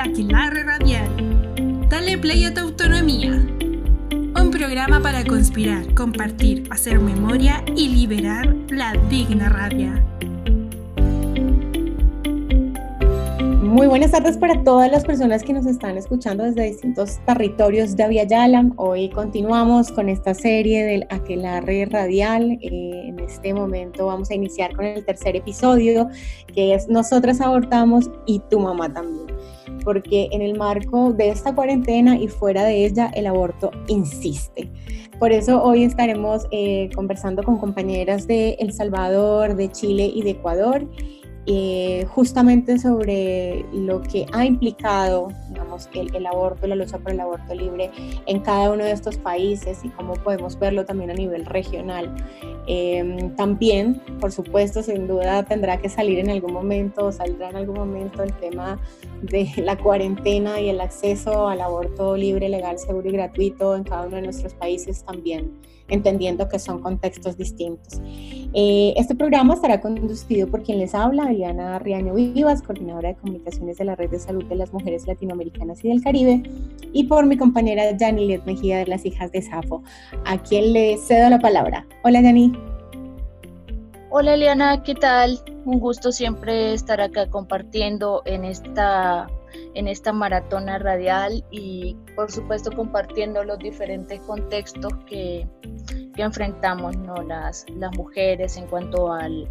Aquelarre Radial. Dale play a tu autonomía. Un programa para conspirar, compartir, hacer memoria y liberar la digna rabia. Muy buenas tardes para todas las personas que nos están escuchando desde distintos territorios de Aviala. Hoy continuamos con esta serie del Aquelarre Radial. Eh, en este momento vamos a iniciar con el tercer episodio, que es Nosotras abortamos y tu mamá también. Porque en el marco de esta cuarentena y fuera de ella, el aborto insiste. Por eso hoy estaremos eh, conversando con compañeras de El Salvador, de Chile y de Ecuador eh, justamente sobre lo que ha implicado, digamos, el, el, aborto, la lucha por el aborto libre en cada uno de estos países y cómo podemos verlo también a nivel regional. Eh, también, por supuesto, sin duda tendrá que salir en algún momento, o saldrá en algún momento el tema de la cuarentena y el acceso al aborto libre, legal, seguro y gratuito en cada uno de nuestros países también entendiendo que son contextos distintos. Eh, este programa estará conducido por quien les habla, Eliana Riaño Vivas, coordinadora de comunicaciones de la Red de Salud de las Mujeres Latinoamericanas y del Caribe, y por mi compañera Janilet Mejía de las Hijas de Safo, a quien le cedo la palabra. Hola, Jani. Hola, Eliana, ¿qué tal? Un gusto siempre estar acá compartiendo en esta en esta maratona radial y por supuesto compartiendo los diferentes contextos que, que enfrentamos ¿no? las, las mujeres en cuanto al,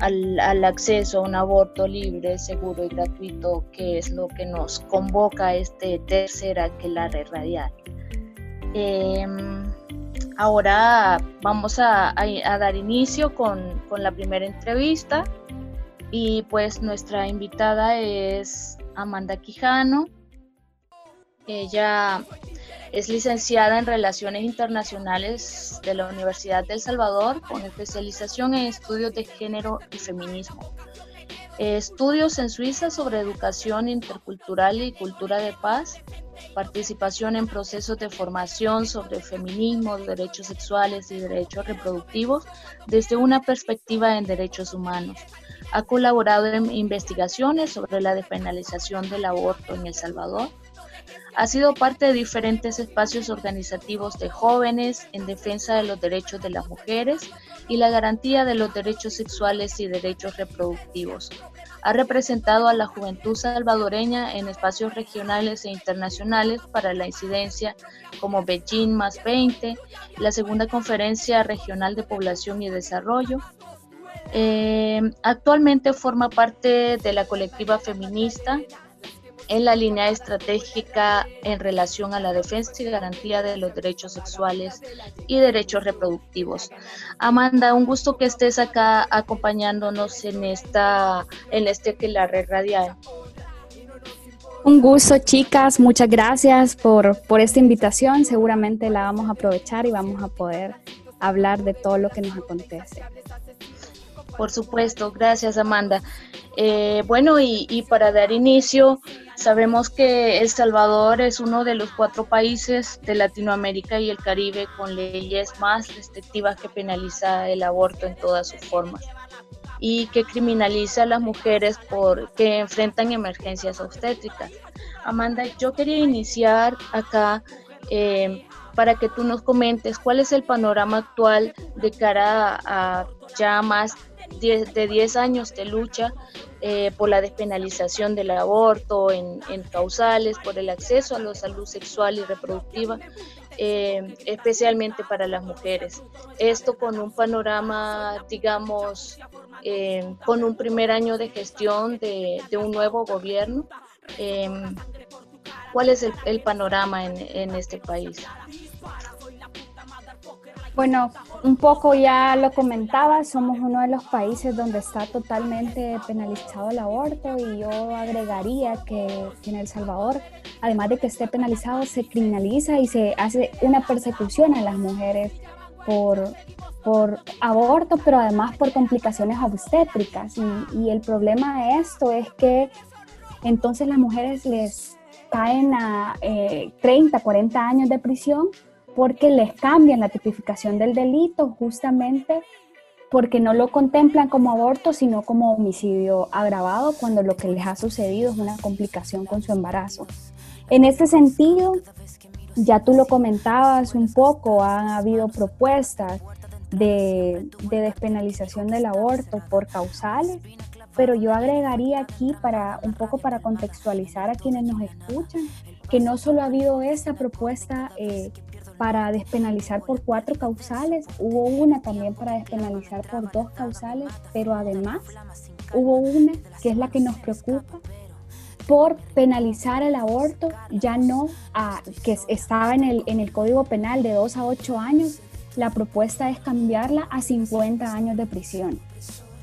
al, acceso a un aborto libre, seguro y gratuito, que es lo que nos convoca a este tercer aquelarre radial. Em, ahora vamos a, a, dar inicio con, con la primera entrevista y pues nuestra invitada es Amanda Quijano. Ella es licenciada en Relaciones Internacionales de la Universidad de El Salvador con especialización en estudios de género y feminismo. Estudios en Suiza sobre educación intercultural y cultura de paz. Participación en procesos de formación sobre feminismo, derechos sexuales y derechos reproductivos desde una perspectiva en derechos humanos ha colaborado en investigaciones sobre la despenalización del aborto en El Salvador. Ha sido parte de diferentes espacios organizativos de jóvenes en defensa de los derechos de las mujeres y la garantía de los derechos sexuales y derechos reproductivos. Ha representado a la juventud salvadoreña en espacios regionales e internacionales para la incidencia como Beijing más 20, la segunda conferencia regional de población y desarrollo, eh, actualmente forma parte de la colectiva feminista en la línea estratégica en relación a la defensa y garantía de los derechos sexuales y derechos reproductivos. Amanda, un gusto que estés acá acompañándonos en esta en este que la red radial. Un gusto, chicas. Muchas gracias por, por esta invitación. Seguramente la vamos a aprovechar y vamos a poder hablar de todo lo que nos acontece. Por supuesto, gracias Amanda. Eh, bueno, y, para dar inicio, sabemos que El Salvador es uno de los cuatro países de Latinoamérica y el Caribe con leyes más restrictivas que penaliza el aborto en todas sus formas y que criminaliza a las mujeres por, que enfrentan emergencias obstétricas. Amanda, yo quería iniciar acá eh, para que tú nos comentes cuál es el panorama actual de cara a, ya más de 10 años de lucha eh, por la despenalización del aborto en, causales, por el acceso a la salud sexual y reproductiva, eh, especialmente para las mujeres. Esto con un panorama, digamos, eh, con un primer año de gestión de, un nuevo gobierno. ¿Cuál es el, panorama en, en este país? Bueno, un poco ya lo comentaba, somos uno de los países donde está totalmente penalizado el aborto y yo agregaría que, en El Salvador, además de que esté penalizado, se criminaliza y se hace una persecución a las mujeres por, por aborto, pero además por complicaciones obstétricas. Y, y el problema de esto es que entonces las mujeres les caen a 30, eh, 40 años de prisión porque les cambian la tipificación del delito justamente porque no lo contemplan como aborto, sino como homicidio agravado cuando lo que les ha sucedido es una complicación con su embarazo. En este sentido, ya tú lo comentabas un poco, han habido propuestas de, despenalización del aborto por causales, pero yo agregaría aquí para un poco para contextualizar a quienes nos escuchan, que no solo ha habido esa propuesta eh, para despenalizar por cuatro causales, hubo una también para despenalizar por dos causales, pero además hubo una que es la que nos preocupa por penalizar el aborto, ya no a, que estaba en el, en el Código Penal de 2 a 8 años, la propuesta es cambiarla a 50 años de prisión.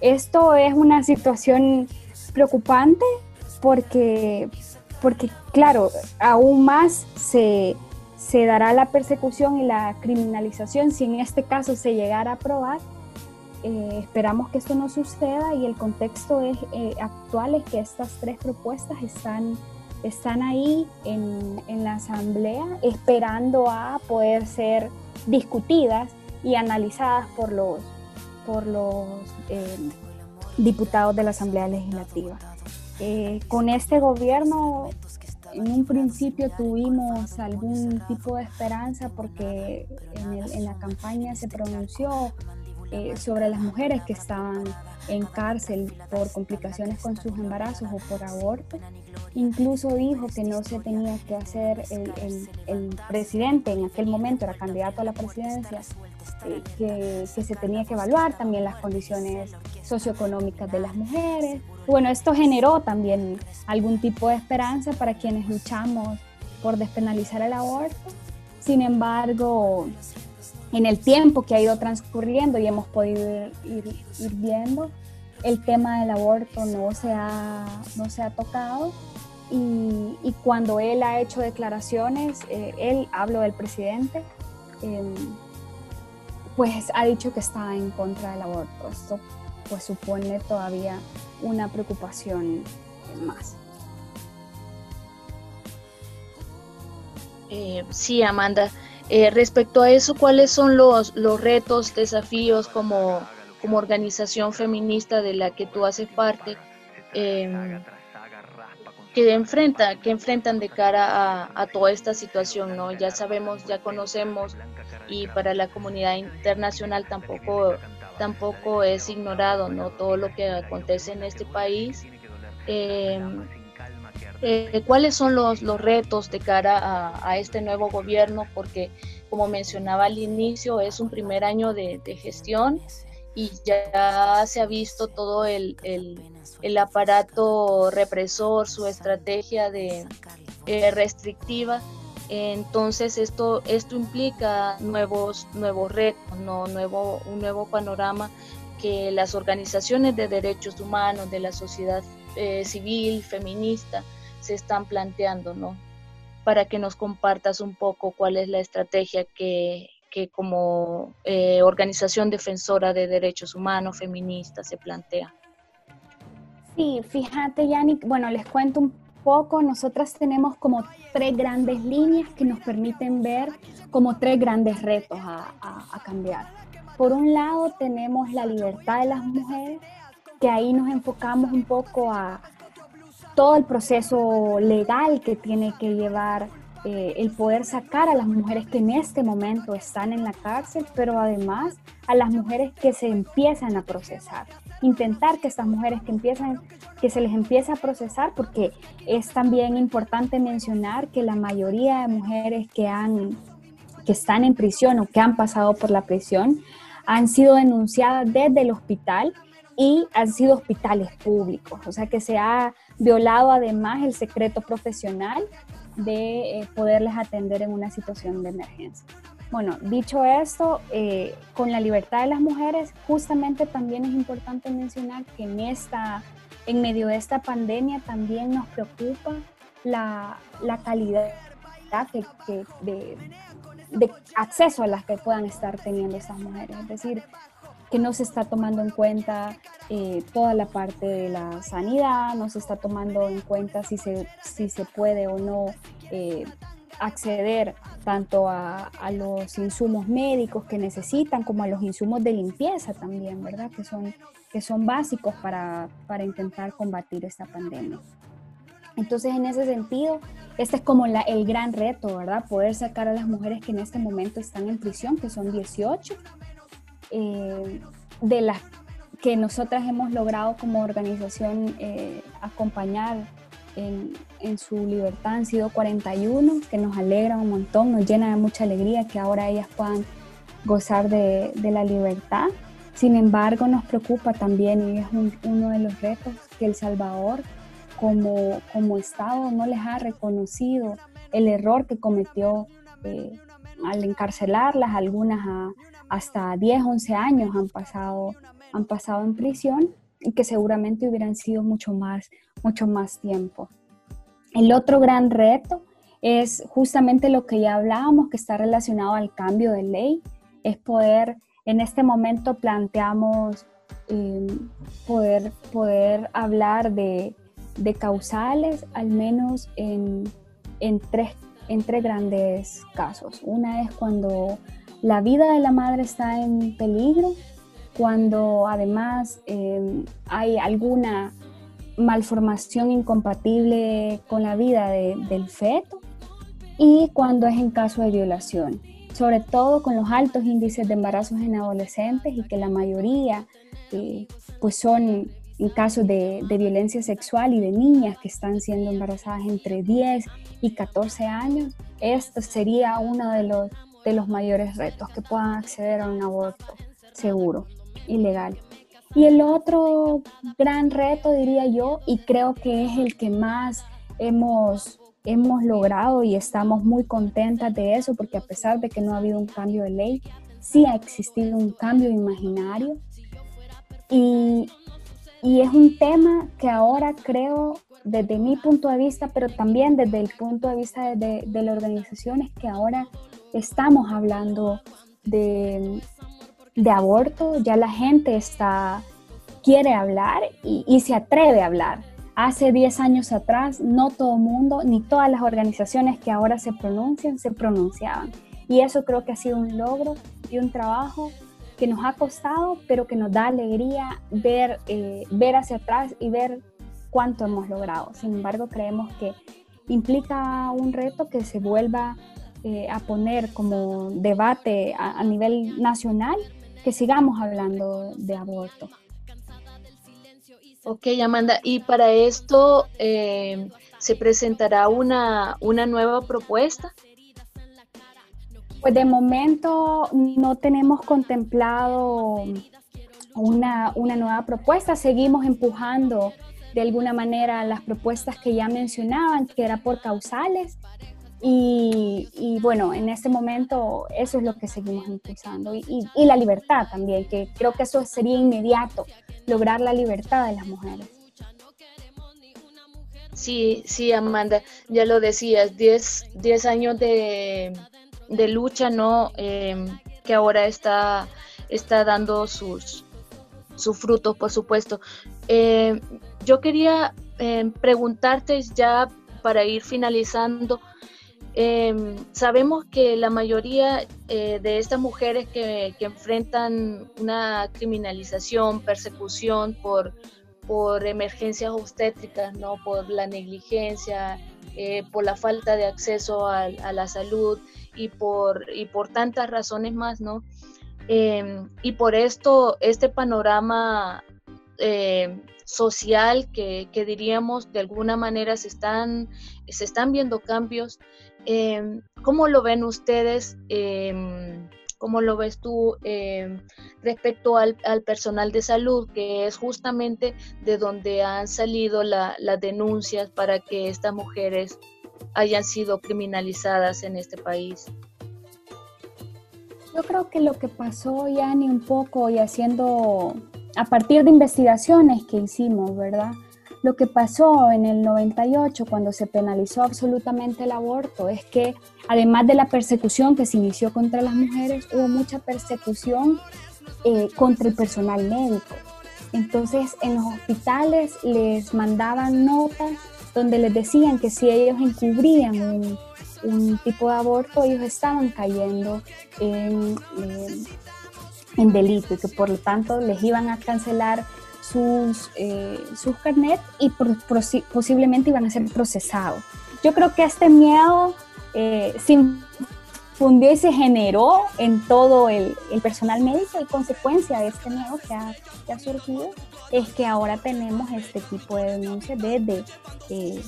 Esto es una situación preocupante porque, porque claro, aún más se, se dará la persecución y la criminalización si en este caso se llegara a aprobar. Eh, esperamos que esto no suceda y el contexto es, eh, actual es que estas tres propuestas están, están ahí en, en, la Asamblea esperando a poder ser discutidas y analizadas por los, por los eh, diputados de la Asamblea Legislativa. con este gobierno en un principio tuvimos algún tipo de esperanza porque en, la campaña se pronunció eh, sobre las mujeres que estaban en cárcel por complicaciones con sus embarazos o por aborto. Incluso dijo que no se tenía que hacer el, el, presidente, en aquel momento era candidato a la presidencia, eh, que, se tenía que evaluar también las condiciones socioeconómicas de las mujeres. Bueno, esto generó también algún tipo de esperanza para quienes luchamos por despenalizar el aborto. Sin embargo, en el tiempo que ha ido transcurriendo y hemos podido ir, viendo, el tema del aborto no se ha, no se ha tocado y, cuando él ha hecho declaraciones, eh, él, hablo del presidente, em, pues ha dicho que está en contra del aborto. Esto pues supone todavía una preocupación más. Eh, sí, Amanda. Eh, respecto a eso, ¿cuáles son los, los retos, desafíos como, como organización feminista de la que tú haces parte? Em, que enfrenta, que enfrentan de cara a, a, toda esta situación, ¿no? Ya sabemos, ya conocemos y para la comunidad internacional tampoco, tampoco es ignorado, ¿no? Todo lo que acontece en este país. Em, eh, cuáles son los, los, retos de cara a, este nuevo gobierno, porque como mencionaba al inicio, es un primer año de, de gestión y ya se ha visto todo el, el, el aparato represor, su estrategia de eh, restrictiva. Entonces esto, esto implica nuevos, nuevos retos, ¿no? nuevo, un nuevo panorama que las organizaciones de derechos humanos, de la sociedad eh, civil, feminista, se están planteando, ¿no? Para que nos compartas un poco cuál es la estrategia que, que como eh, organización defensora de derechos humanos, feminista, se plantea. Sí, fíjate, Yannick, bueno, les cuento un poco, nosotras tenemos como tres grandes líneas que nos permiten ver como tres grandes retos a, cambiar. Por un lado tenemos la libertad de las mujeres, que ahí nos enfocamos un poco a, todo el proceso legal que tiene que llevar eh, el poder sacar a las mujeres que en este momento están en la cárcel, pero además a las mujeres que se empiezan a procesar. Intentar que estas mujeres que empiezan, que se les empiece a procesar, porque es también importante mencionar que la mayoría de mujeres que han que están en prisión o que han pasado por la prisión han sido denunciadas desde el hospital y han sido hospitales públicos, o sea que se ha violado además el secreto profesional de eh, poderles atender en una situación de emergencia. Bueno, dicho esto, eh, con la libertad de las mujeres, justamente también es importante mencionar que en, esta, en medio de esta pandemia también nos preocupa la, la calidad de, de acceso a las que puedan estar teniendo esas mujeres. Es decir, que no se está tomando en cuenta eh, toda la parte de la sanidad, no se está tomando en cuenta si se, si se puede o no eh, acceder tanto a, los insumos médicos que necesitan como a los insumos de limpieza también, ¿verdad? Que son, que son básicos para, para intentar combatir esta pandemia. Entonces, en ese sentido, este es como la, el gran reto, ¿verdad? Poder sacar a las mujeres que en este momento están en prisión, que son 18, eh, de las que nosotras hemos logrado como organización eh, acompañar en, su libertad han sido 41, que nos alegra un montón, nos llena de mucha alegría que ahora ellas puedan gozar de, la libertad. Sin embargo, nos preocupa también, y es uno de los retos, que El Salvador como, como Estado no les ha reconocido el error que cometió eh, al encarcelarlas, algunas hasta 10, 11 años han pasado, han pasado en prisión y que seguramente hubieran sido mucho más, mucho más tiempo. El otro gran reto es justamente lo que ya hablábamos, que está relacionado al cambio de ley, es poder, en este momento planteamos em, poder, poder hablar de, de, causales, al menos en, en, tres, en tres grandes casos. Una es cuando la vida de la madre está en peligro, cuando además em, hay alguna malformación incompatible con la vida del feto y cuando es en caso de violación, sobre todo con los altos índices de embarazos en adolescentes y que la mayoría eh, pues son en casos de, de, violencia sexual y de niñas que están siendo embarazadas entre 10 y 14 años, esto sería uno de los, de los mayores retos, que puedan acceder a un aborto seguro ilegal. Y el otro gran reto, diría yo, y creo que es el que más hemos, hemos logrado y estamos muy contentas de eso, porque a pesar de que no ha habido un cambio de ley, sí ha existido un cambio imaginario. Y, y es un tema que ahora creo, desde mi punto de vista, pero también desde el punto de vista de, de la organización, es que ahora estamos hablando de, de aborto, ya la gente está, quiere hablar y, se atreve a hablar. Hace 10 años atrás, no todo el mundo, ni todas las organizaciones que ahora se pronuncian, se pronunciaban. Y eso creo que ha sido un logro y un trabajo que nos ha costado, pero que nos da alegría ver, eh, ver hacia atrás y ver cuánto hemos logrado. Sin embargo, creemos que implica un reto que se vuelva eh, a poner como debate a nivel nacional que sigamos hablando de aborto. Ok, Amanda, y para esto eh, se presentará una, una nueva propuesta. Pues de momento no tenemos contemplado una, una, nueva propuesta, seguimos empujando de alguna manera las propuestas que ya mencionaban, que era por causales, y, bueno, en este momento eso es lo que seguimos impulsando y, y, la libertad también, que creo que eso sería inmediato, lograr la libertad de las mujeres. Sí, sí, Amanda, ya lo decías, 10 años de, de, lucha, ¿no? Em, que ahora está, está dando sus, sus frutos, por supuesto. Em, yo quería em, preguntarte ya para ir finalizando, Em, sabemos que la mayoría eh, de estas mujeres que, enfrentan una criminalización, persecución por, por emergencias obstétricas, ¿no? por la negligencia, eh, por la falta de acceso a, la salud y por, y por tantas razones más, ¿no? Em, y por esto, este panorama eh, social que, que, diríamos de alguna manera se están, se están viendo cambios Em, ¿Cómo lo ven ustedes? Em, ¿Cómo lo ves tú em, respecto al, personal de salud, que es justamente de donde han salido las denuncias para que estas mujeres hayan sido criminalizadas en este país? Yo creo que lo que pasó, Yani, un poco y haciendo, a partir de investigaciones que hicimos, ¿verdad? Lo que pasó en el 98, cuando se penalizó absolutamente el aborto, es que además de la persecución que se inició contra las mujeres, hubo mucha persecución eh, contra el personal médico. Entonces, en los hospitales les mandaban notas donde les decían que si ellos encubrían un tipo de aborto, ellos estaban cayendo en, en, delito y que por lo tanto les iban a cancelar sus, eh, sus carnet y posiblemente iban a ser procesados. Yo creo que este miedo eh, se fundió y se generó en todo el, personal médico y consecuencia de este miedo que ha, que ha, surgido es que ahora tenemos este tipo de denuncias desde, eh,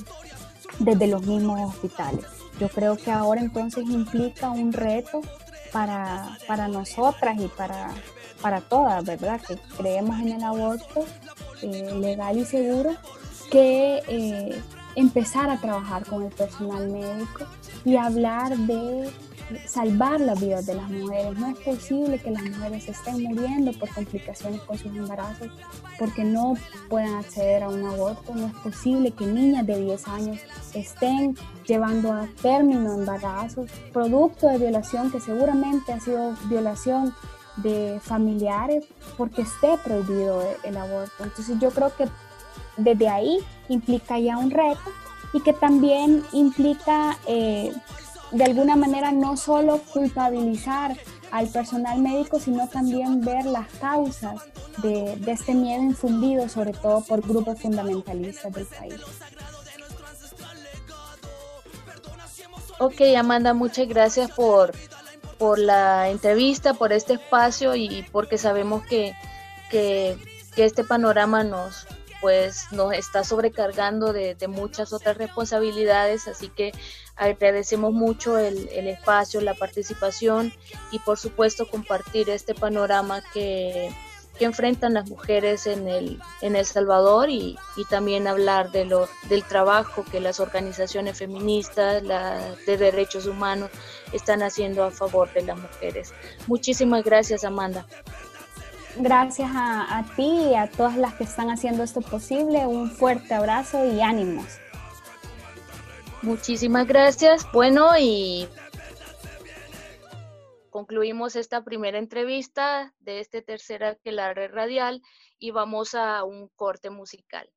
desde los mismos hospitales. Yo creo que ahora entonces implica un reto para, para nosotras y para, para todas, ¿verdad? Que creemos en el aborto eh, legal y seguro, que eh, empezar a trabajar con el personal médico y hablar de salvar las vidas de las mujeres. No es posible que las mujeres estén muriendo por complicaciones con sus embarazos porque no puedan acceder a un aborto. No es posible que niñas de 10 años estén llevando a término embarazos producto de violación que seguramente ha sido violación de familiares porque esté prohibido el aborto. Entonces yo creo que desde ahí implica ya un reto y que también implica eh, de alguna manera no solo culpabilizar al personal médico, sino también ver las causas de, de este miedo infundido, sobre todo por grupos fundamentalistas del país. Ok, Amanda, muchas gracias por, por la entrevista, por este espacio y porque sabemos que, que, este panorama nos, pues nos está sobrecargando de, muchas otras responsabilidades, así que agradecemos mucho el, espacio, la participación y por supuesto compartir este panorama que, enfrentan las mujeres en El, en el Salvador y, también hablar de lo, del trabajo que las organizaciones feministas, de derechos humanos están haciendo a favor de las mujeres. Muchísimas gracias, Amanda gracias a, ti y a todas las que están haciendo esto posible. Un fuerte abrazo y ánimos. Muchísimas gracias. Bueno, y concluimos esta primera entrevista de este tercer aquelarre radial y vamos a un corte musical.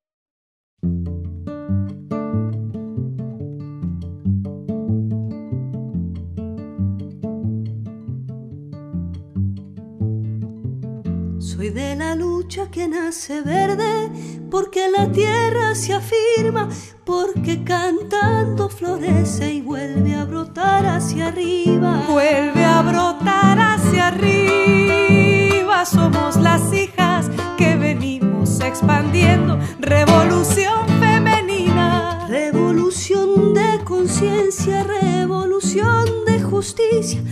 Soy de la lucha que nace verde, porque la tierra se afirma, porque cantando florece y vuelve a brotar hacia arriba. Vuelve a brotar hacia arriba, somos las hijas que venimos expandiendo revolución femenina. Revolución de conciencia, revolución de justicia,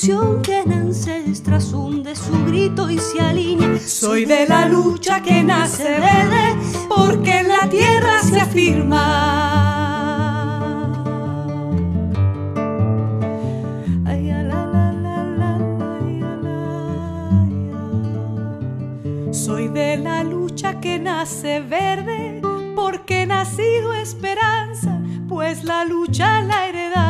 que en ancestras hunde su grito y se alinea. Soy de la lucha que nace verde, porque en la tierra se afirma. Soy de la lucha que nace verde, porque nacido esperanza, pues la lucha la he heredado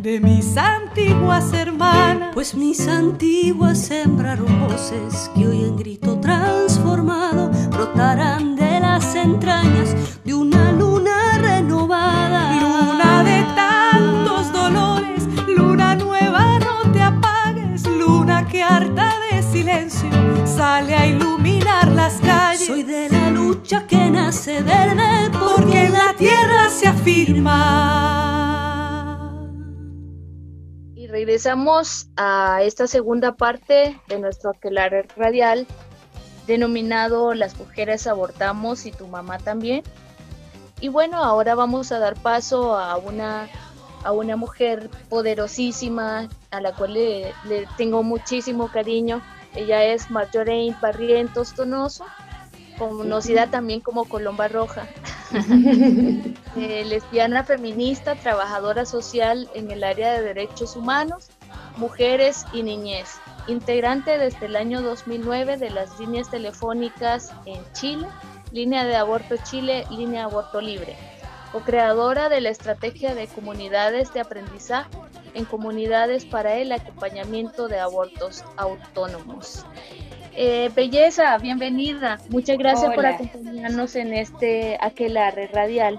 de mis antiguas hermanas. Pues mis antiguas sembraron voces que hoy en grito transformado brotarán de las entrañas de una luna renovada. Luna de tantos dolores, luna nueva, no te apagues, luna que harta de silencio sale a iluminar las calles. Soy de la lucha que nace verde porque en la tierra se afirma regresamos a esta segunda parte de nuestro aquelarre radial denominado Las mujeres abortamos y tu mamá también. Y bueno, ahora vamos a dar paso a una, a una mujer poderosísima a la cual le, le tengo muchísimo cariño. Ella es Marjorie Barrientos Tonoso conocida también como Colomba Roja. Eh, lesbiana feminista, trabajadora social en el área de derechos humanos, mujeres y niñez. Integrante desde el año 2009 de las líneas telefónicas en Chile, Línea de Aborto Chile, Línea Aborto Libre. Co-creadora de la estrategia de comunidades de aprendizaje en comunidades para el acompañamiento de abortos autónomos. Eh, belleza, bienvenida. Muchas gracias por acompañarnos en este aquelarre radial.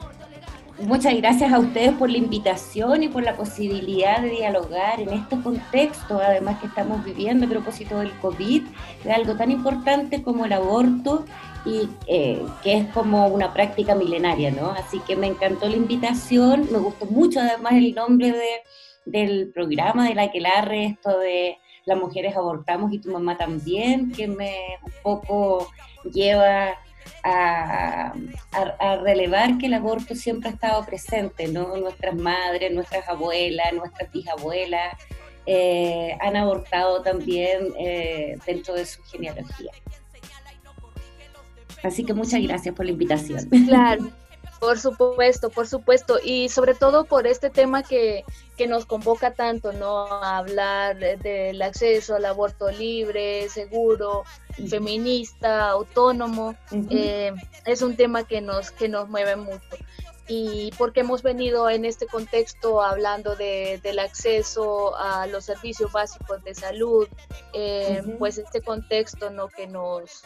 muchas gracias a ustedes por la invitación y por la posibilidad de dialogar en este contexto, además que estamos viviendo a propósito del COVID, de algo tan importante como el aborto y eh, que es como una práctica milenaria, ¿no? Así que me encantó la invitación, me gustó mucho además el nombre de, del programa de la que larre, esto de las mujeres abortamos y tu mamá también, que me un poco lleva a, relevar que el aborto siempre ha estado presente, ¿no? Nuestras madres, nuestras abuelas, nuestras bisabuelas eh, han abortado también eh, dentro de su genealogía. Así que muchas gracias por la invitación. Claro, por supuesto, por supuesto. Y sobre todo por este tema que, que nos convoca tanto, ¿no? A hablar del acceso al aborto libre, seguro, feminista, autónomo. Eh, es un tema que nos, que nos mueve mucho. Y porque hemos venido en este contexto hablando de, del acceso a los servicios básicos de salud, eh, pues este contexto ¿no? que nos,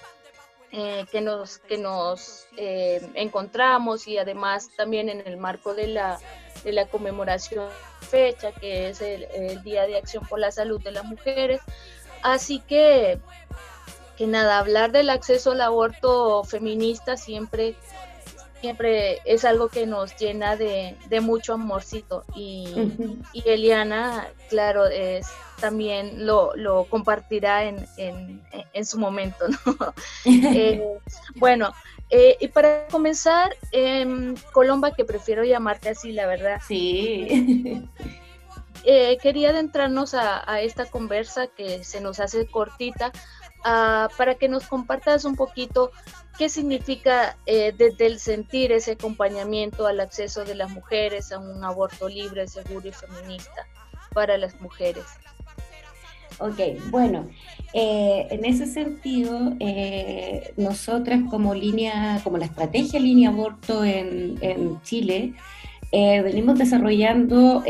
eh, que nos, que nos eh, encontramos y además también en el marco de la, de la conmemoración fecha que es el, Día de Acción por la Salud de las Mujeres. Así que, que nada, hablar del acceso al aborto feminista siempre siempre es algo que nos llena de, mucho amorcito y, y, Eliana, claro, es también lo, lo compartirá en, en, su momento, ¿no? Eh, bueno, eh, y para comenzar, eh, Colomba, que prefiero llamarte así, la verdad. Sí. Eh, quería adentrarnos a, a, esta conversa que se nos hace cortita, ah, para que nos compartas un poquito ¿Qué significa eh, desde el sentir ese acompañamiento al acceso de las mujeres a un aborto libre, seguro y feminista para las mujeres? Ok, bueno, eh, en ese sentido, eh, nosotras como línea, como la estrategia línea aborto en, en Chile, venimos desarrollando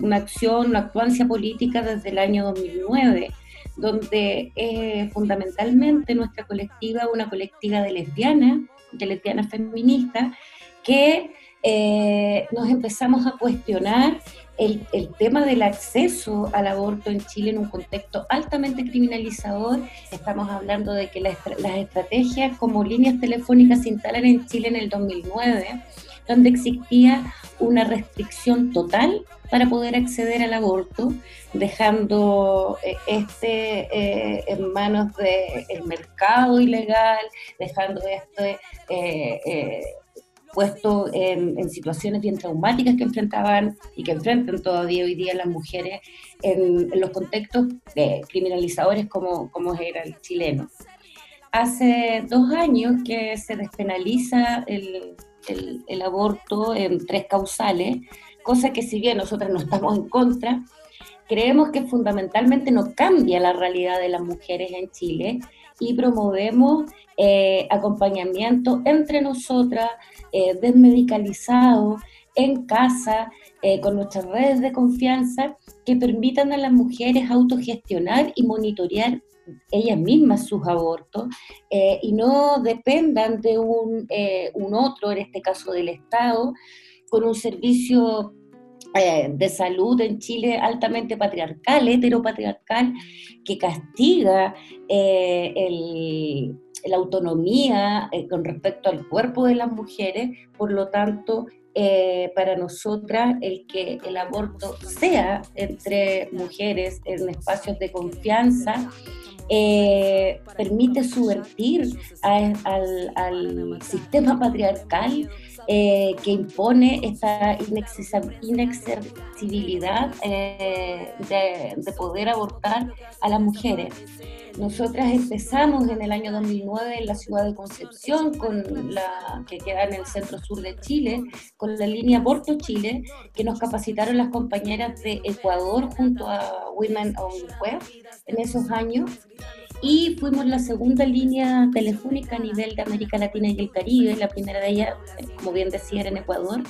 una acción, una actuancia política desde el año 2009 donde eh, fundamentalmente nuestra colectiva una colectiva de lesbianas, de lesbianas feministas, que eh, nos empezamos a cuestionar el, el, tema del acceso al aborto en Chile en un contexto altamente criminalizador. Estamos hablando de que las estrategias como líneas telefónicas se instalan en Chile en el 2009 donde existía una restricción total para poder acceder al aborto, dejando eh, este eh, en manos del mercado ilegal, dejando este puesto en, situaciones bien traumáticas que enfrentaban y que enfrentan todavía hoy día las mujeres en, los contextos criminalizadores como, como era el chileno. Hace dos años que se despenaliza el el, aborto en tres causales, cosa que si bien nosotros no estamos en contra, creemos que fundamentalmente no cambia la realidad de las mujeres en Chile y promovemos eh, acompañamiento entre nosotras, eh, desmedicalizado, en casa, eh, con nuestras redes de confianza, que permitan a las mujeres autogestionar y monitorear ellas mismas sus abortos eh, y no dependan de un, eh, un, otro, en este caso del Estado, con un servicio eh, de salud en Chile altamente patriarcal, heteropatriarcal, que castiga el, la autonomía con respecto al cuerpo de las mujeres, por lo tanto, para nosotras el que el aborto sea entre mujeres en espacios de confianza eh, permite subvertir al, sistema patriarcal eh, que impone esta inaccesibilidad eh, de, de, poder abortar a las mujeres. Nosotras empezamos en el año 2009 en la ciudad de Concepción, con la, que queda en el centro sur de Chile, con la línea Aborto Chile, que nos capacitaron las compañeras de Ecuador junto a Women on Web en esos años y fuimos la segunda línea telefónica a nivel de América Latina y el Caribe, la primera de ellas, como bien decía, era en Ecuador.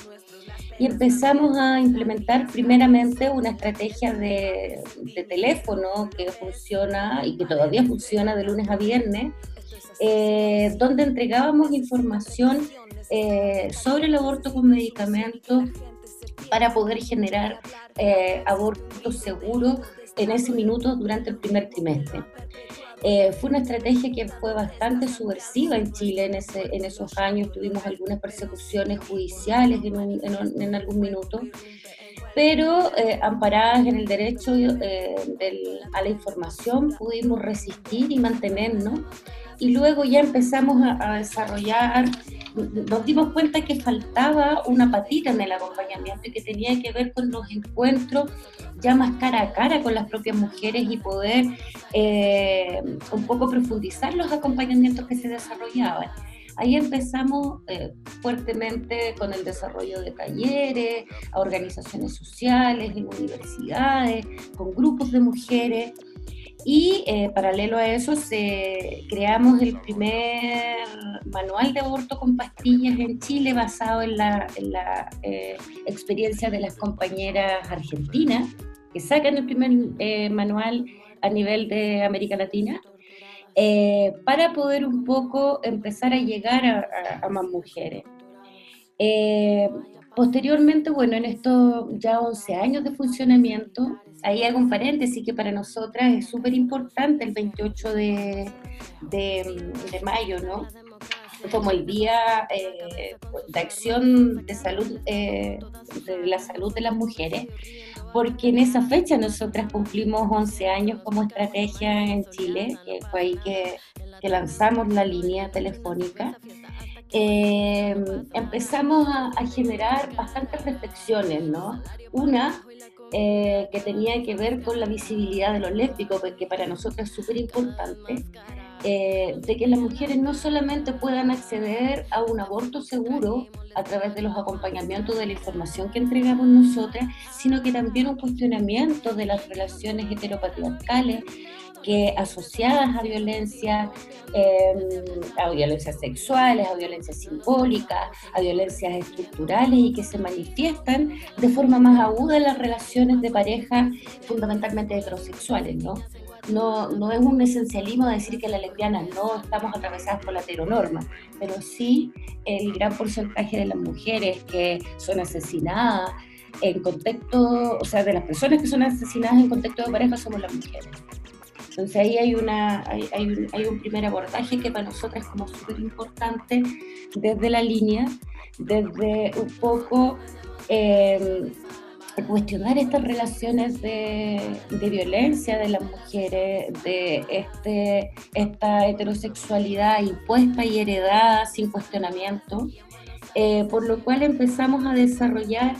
Y empezamos a implementar primeramente una estrategia de, teléfono que funciona y que todavía funciona de lunes a viernes, eh, donde entregábamos información eh, sobre el aborto con medicamentos para poder generar eh, abortos seguros en ese minuto durante el primer trimestre. Fue una estrategia que fue bastante subversiva en Chile en, ese, en esos años. Tuvimos algunas persecuciones judiciales en, en algún minuto pero eh, amparadas en el derecho eh, a la información pudimos resistir y mantenernos y luego ya empezamos a, desarrollar, nos dimos cuenta que faltaba una patita en el acompañamiento que tenía que ver con los encuentros ya más cara a cara con las propias mujeres y poder eh, un poco profundizar los acompañamientos que se desarrollaban. Ahí empezamos eh, fuertemente con el desarrollo de talleres, a organizaciones sociales, en universidades, con grupos de mujeres. Y eh, paralelo a eso, creamos el primer manual de aborto con pastillas en Chile basado en la, eh, experiencia de las compañeras argentinas que sacan el primer manual a nivel de América Latina eh, para poder un poco empezar a llegar a, más mujeres. Eh, posteriormente, bueno, en estos ya 11 años de funcionamiento, ahí hago un paréntesis que para nosotras es súper importante el 28 de, de, mayo, ¿no? como el Día eh, de Acción de Salud, de la Salud de las Mujeres, porque en esa fecha nosotras cumplimos 11 años como estrategia en Chile, que fue ahí que, lanzamos la línea telefónica. Eh, empezamos a, generar bastantes reflexiones, ¿no? Una eh, que tenía que ver con la visibilidad de los lésbicos, que para nosotros es súper importante, eh, de que las mujeres no solamente puedan acceder a un aborto seguro a través de los acompañamientos de la información que entregamos nosotras, sino que también un cuestionamiento de las relaciones heteropatriarcales que asociadas a violencia, em, a violencias sexuales, a violencias simbólicas, a violencias estructurales y que se manifiestan de forma más aguda en las relaciones de pareja fundamentalmente heterosexuales, ¿no? no, no es un esencialismo decir que las lesbianas no estamos atravesadas por la heteronorma, pero sí el gran porcentaje de las mujeres que son asesinadas en contexto, o sea, de las personas que son asesinadas en contexto de pareja somos las mujeres. Entonces ahí hay, una, hay, hay, un, hay un, primer abordaje que para nosotros es como súper importante desde la línea, desde un poco eh, cuestionar estas relaciones de, violencia de las mujeres, de este, esta heterosexualidad impuesta y heredada sin cuestionamiento, eh, por lo cual empezamos a desarrollar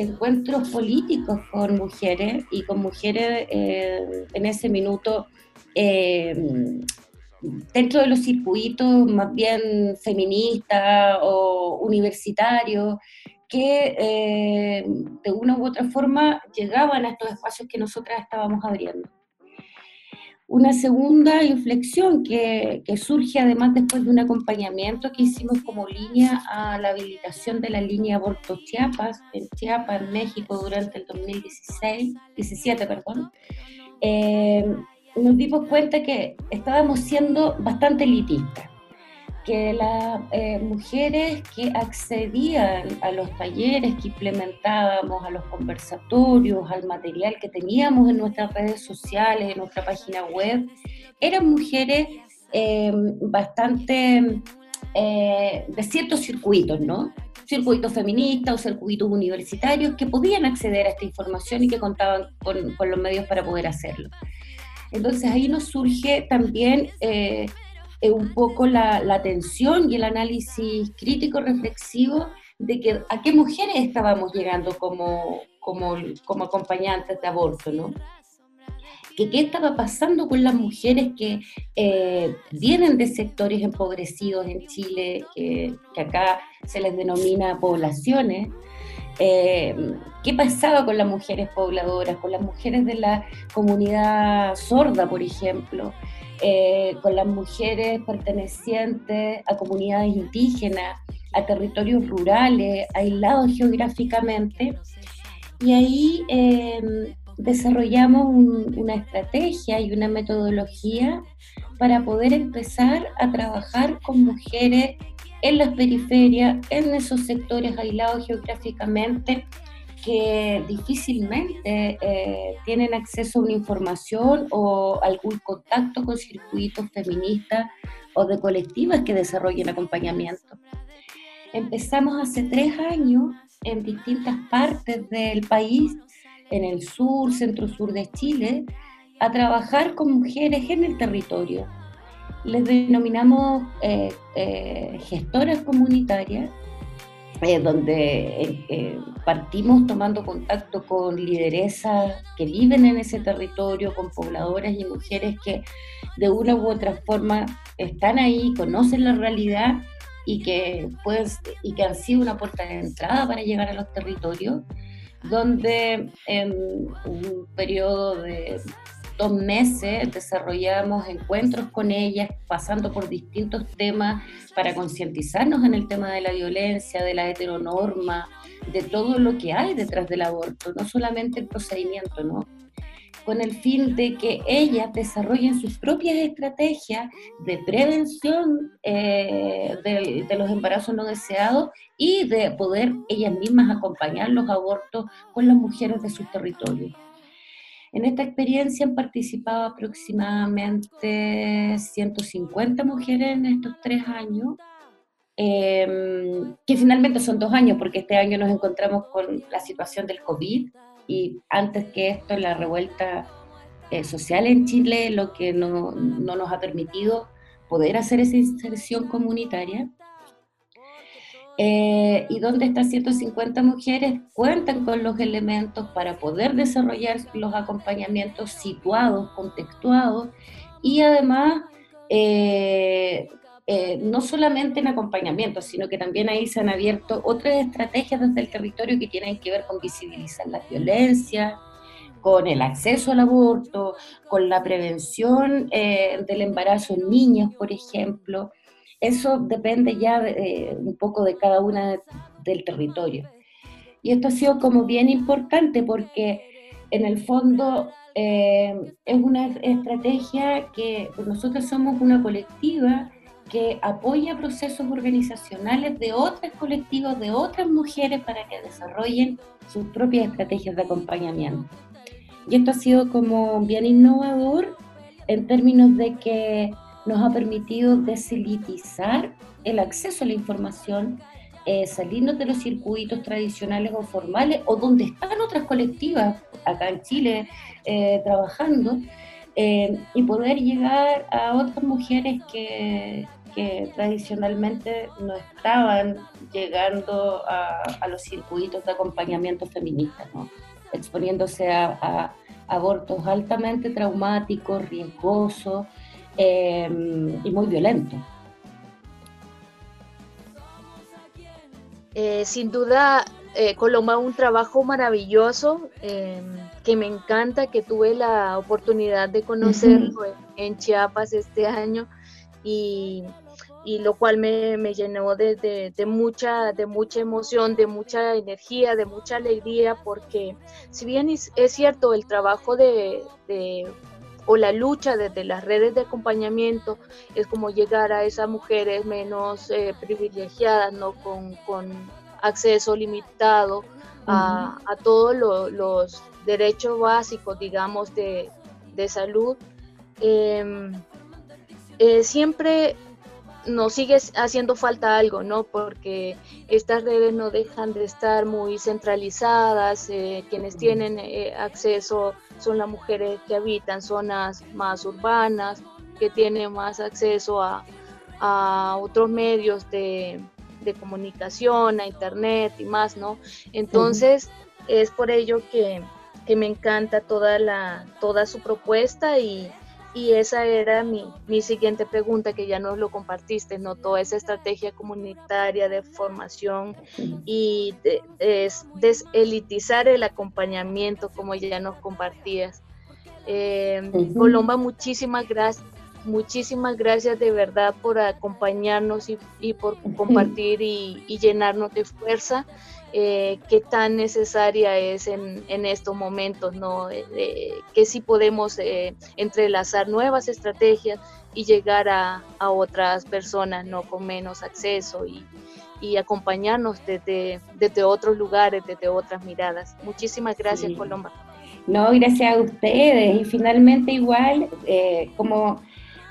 encuentros políticos con mujeres y con mujeres eh, en ese minuto eh, dentro de los circuitos más bien feministas o universitarios, que eh, de una u otra forma llegaban a estos espacios que nosotras estábamos abriendo. Una segunda inflexión que, surge además después de un acompañamiento que hicimos como línea a la habilitación de la línea Aborto Chiapas, en Chiapas, en México, durante el 2016, 17, perdón, eh, nos dimos cuenta que estábamos siendo bastante elitistas que las eh, mujeres que accedían a los talleres que implementábamos, a los conversatorios, al material que teníamos en nuestras redes sociales, en nuestra página web, eran mujeres eh, bastante eh, de ciertos circuitos, ¿no? Circuitos feministas o circuitos universitarios que podían acceder a esta información y que contaban con, con los medios para poder hacerlo. Entonces ahí nos surge también un poco la, la atención y el análisis crítico reflexivo de que a qué mujeres estábamos llegando como, como, como acompañantes de aborto, ¿no? Que qué estaba pasando con las mujeres que eh, vienen de sectores empobrecidos en Chile, que, que acá se les denomina poblaciones, eh, qué pasaba con las mujeres pobladoras, con las mujeres de la comunidad sorda, por ejemplo, eh, con las mujeres pertenecientes a comunidades indígenas, a territorios rurales, aislados geográficamente. Y ahí em, desarrollamos una estrategia y una metodología para poder empezar a trabajar con mujeres en las periferias, en esos sectores aislados geográficamente que difícilmente eh, tienen acceso a una información o algún contacto con circuitos feministas o de colectivas que desarrollen acompañamiento. Empezamos hace tres años en distintas partes del país, en el sur, centro-sur de Chile, a trabajar con mujeres en el territorio. Les denominamos eh, eh, gestoras comunitarias eh, donde eh, partimos tomando contacto con lideresas que viven en ese territorio, con pobladoras y mujeres que de una u otra forma están ahí, conocen la realidad y que, pues, y que han sido una puerta de entrada para llegar a los territorios, donde en un periodo de dos meses desarrollamos encuentros con ellas, pasando por distintos temas para concientizarnos en el tema de la violencia, de la heteronorma, de todo lo que hay detrás del aborto, no solamente el procedimiento, ¿no? con el fin de que ellas desarrollen sus propias estrategias de prevención eh, de, de, los embarazos no deseados y de poder ellas mismas acompañar los abortos con las mujeres de sus territorios. En esta experiencia han participado aproximadamente 150 mujeres en estos tres años, em, que finalmente son dos años, porque este año nos encontramos con la situación del COVID y antes que esto, la revuelta eh, social en Chile, lo que no, no nos ha permitido poder hacer esa inserción comunitaria. Eh, y donde estas 150 mujeres cuentan con los elementos para poder desarrollar los acompañamientos situados, contextuados y además eh, eh, no solamente en acompañamiento, sino que también ahí se han abierto otras estrategias desde el territorio que tienen que ver con visibilizar la violencia, con el acceso al aborto, con la prevención del embarazo en niños, por ejemplo, eso depende ya eh, un poco de cada una del territorio. Y esto ha sido como bien importante porque en el fondo eh, es una estrategia que nosotros somos una colectiva que apoya procesos organizacionales de otros colectivos, de otras mujeres para que desarrollen sus propias estrategias de acompañamiento. Y esto ha sido como bien innovador en términos de que nos ha permitido deselitizar el acceso a la información, eh, salirnos de los circuitos tradicionales o formales o donde están otras colectivas acá en Chile eh, trabajando eh, y poder llegar a otras mujeres que, tradicionalmente no estaban llegando a, los circuitos de acompañamiento feminista, exponiéndose a abortos altamente traumáticos, riesgosos, Em, y muy violento. Eh, sin duda, eh, Coloma, un trabajo maravilloso em, que me encanta, que tuve la oportunidad de conocerlo en, Chiapas este año y, lo cual me, llenó de, mucha, de mucha emoción, de mucha energía, de mucha alegría, porque si bien es, cierto el trabajo de o la lucha desde las redes de acompañamiento es como llegar a esas mujeres menos eh, privilegiadas, ¿no? Con, acceso limitado a, todos los derechos básicos, digamos, de, salud. Em, eh, siempre nos sigue haciendo falta algo, ¿no? Porque estas redes no dejan de estar muy centralizadas, eh, quienes tienen eh, acceso son las mujeres que habitan zonas más urbanas, que tienen más acceso a, otros medios de, comunicación, a internet y más, ¿no? Entonces, es por ello que, que me encanta toda, la, toda su propuesta y, y esa era mi, mi, siguiente pregunta, que ya nos lo compartiste, ¿no? Toda esa estrategia comunitaria de formación y de, deselitizar el acompañamiento, como ya nos compartías. Eh, Colomba, muchísimas gracias. muchísimas gracias de verdad por acompañarnos y, por compartir y, llenarnos de fuerza eh, que tan necesaria es en, estos momentos, ¿no? que sí podemos eh, entrelazar nuevas estrategias y llegar a, otras personas no con menos acceso y, acompañarnos desde, desde otros lugares, desde otras miradas. Muchísimas gracias, Colomba. No, gracias a ustedes. Y finalmente igual, eh, como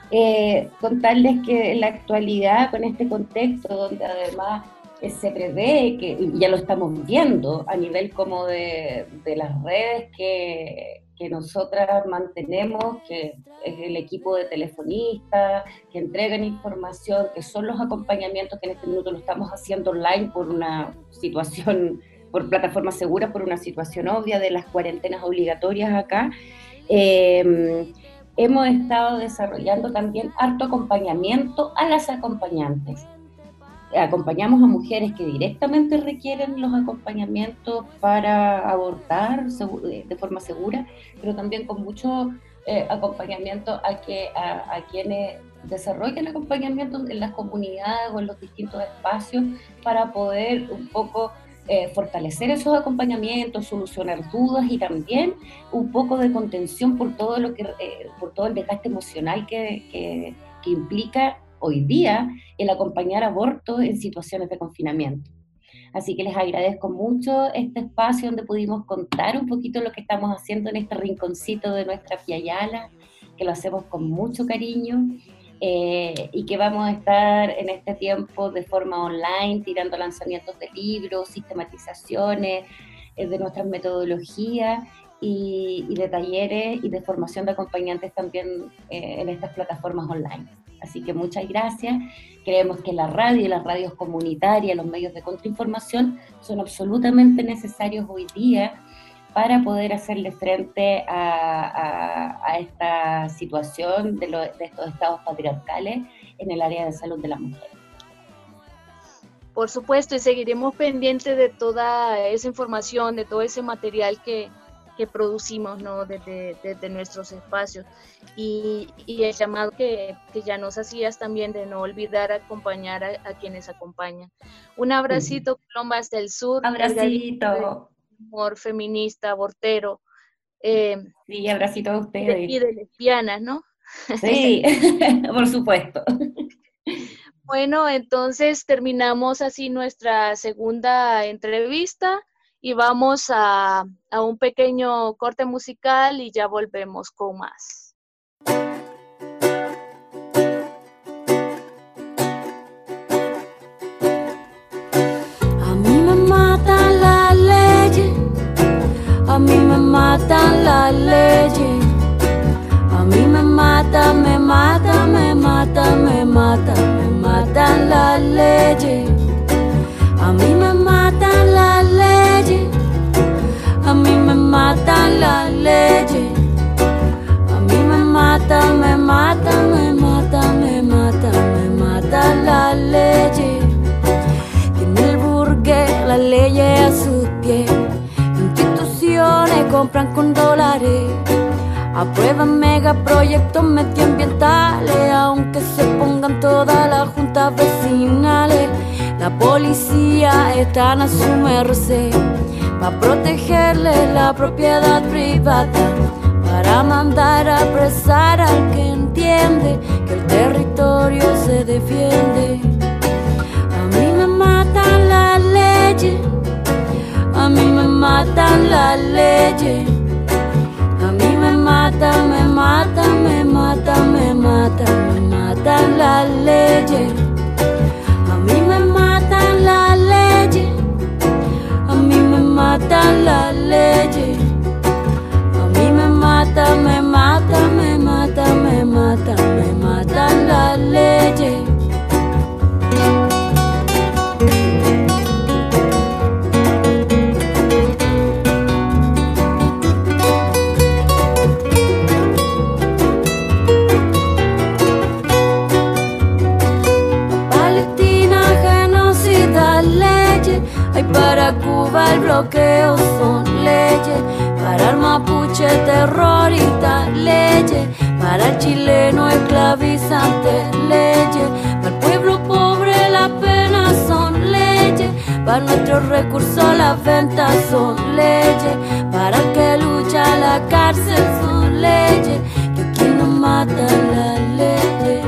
eh, contarles que en la actualidad, con este contexto donde además eh, se prevé, que ya lo estamos viendo a nivel como de, de las redes que, que nosotras mantenemos, que es el equipo de telefonistas, que entregan información, que son los acompañamientos que en este minuto lo estamos haciendo online por una situación, por plataforma segura, por una situación obvia de las cuarentenas obligatorias acá. Eh, hemos estado desarrollando también harto acompañamiento a las acompañantes. Acompañamos a mujeres que directamente requieren los acompañamientos para abortar de forma segura, pero también con mucho eh, acompañamiento a, que, a, quienes desarrollan acompañamiento en las comunidades o en los distintos espacios para poder un poco eh, fortalecer esos acompañamientos, solucionar dudas y también un poco de contención por todo lo que eh, por todo el desgaste emocional que, que, implica hoy día el acompañar abortos en situaciones de confinamiento. Así que les agradezco mucho este espacio donde pudimos contar un poquito lo que estamos haciendo en este rinconcito de nuestra Fiayala, que lo hacemos con mucho cariño eh, y que vamos a estar en este tiempo de forma online, tirando lanzamientos de libros, sistematizaciones eh, de nuestras metodologías y, de talleres y de formación de acompañantes también eh, en estas plataformas online. Así que muchas gracias. Creemos que la radio y las radios comunitarias, los medios de contrainformación son absolutamente necesarios hoy día para poder hacerle frente a, esta situación de, de, estos estados patriarcales en el área de salud de la mujer. Por supuesto, y seguiremos pendientes de toda esa información, de todo ese material que, que producimos ¿no? desde, desde nuestros espacios. Y, y el llamado que, que, ya nos hacías también de no olvidar acompañar a, a quienes acompañan. Un abracito, Colomba, hasta el sur. Abracito amor feminista, abortero. Eh, sí, abracito a ustedes. Y de lesbianas, ¿no? Sí, por supuesto. Bueno, entonces terminamos así nuestra segunda entrevista y vamos a, a un pequeño corte musical y ya volvemos con más. matan las leyes. A mí me mata, me mata, me mata, me mata, me matan las leyes. A mí me matan las leyes. Me matan las leyes. A mí me mata, me mata, me mata, me mata, me matan las leyes. Tiene el burgués las leyes a sus pies compran con dólares. Aprueban megaproyectos medioambientales, aunque se pongan todas las juntas vecinales. La policía está a su merced para protegerle la propiedad privada, para mandar a apresar al que entiende que el territorio se defiende. A mí me matan las leyes a mí me matan las leyes. A mí me mata, me mata, me mata, me mata, me matan las leyes. Matan las leyes. A mí me mata, me Cuba el bloqueo son leyes, para el mapuche terror y tal leyes, para el chileno esclavizante leyes, para el pueblo pobre las penas son leyes, para nuestros recursos las ventas son leyes, para el que lucha la cárcel son leyes, que aquí no matan las leyes.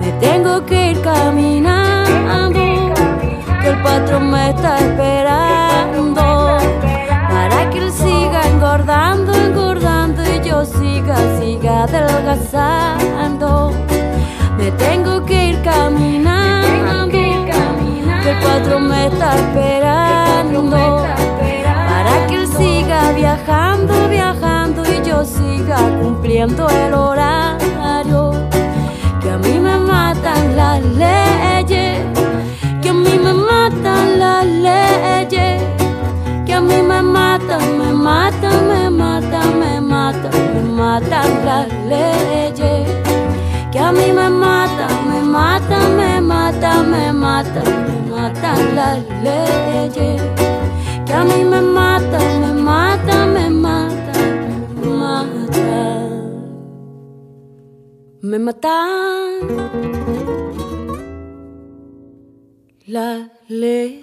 Me tengo que ir caminando, que el patrón me está esperando, siga, siga adelgazando. Me tengo que ir caminando, que el patrón me está esperando, para que él siga viajando, viajando y yo siga cumpliendo el horario. Que a mí me matan las leyes, que a mí me matan las leyes, que a mí me matan, me matan, matan, me matan las leyes. Que a mí me matan, me matan, me matan, me matan, me matan las leyes. Que a mí me matan, me matan, me matan, me matan. Me matan las leyes.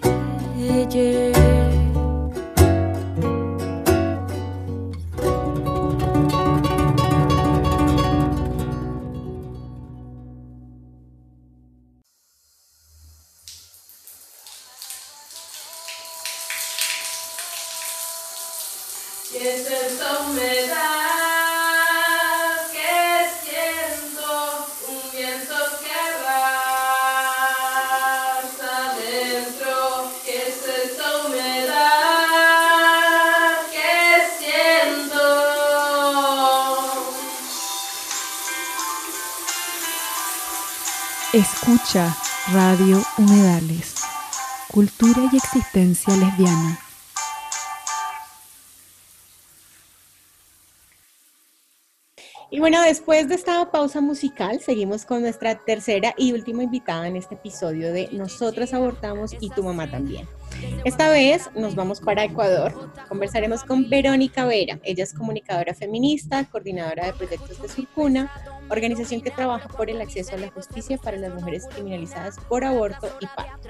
Escucha Radio Humedales. Cultura y existencia lesbiana. Y bueno, después de esta pausa musical, seguimos con nuestra tercera y última invitada en este episodio de Nosotras abortamos y tu mamá también. Esta vez nos vamos para Ecuador. Conversaremos con Verónica Vera. Ella es comunicadora feminista, coordinadora de proyectos de Surcuna, organización que trabaja por el acceso a la justicia para las mujeres criminalizadas por aborto y parto.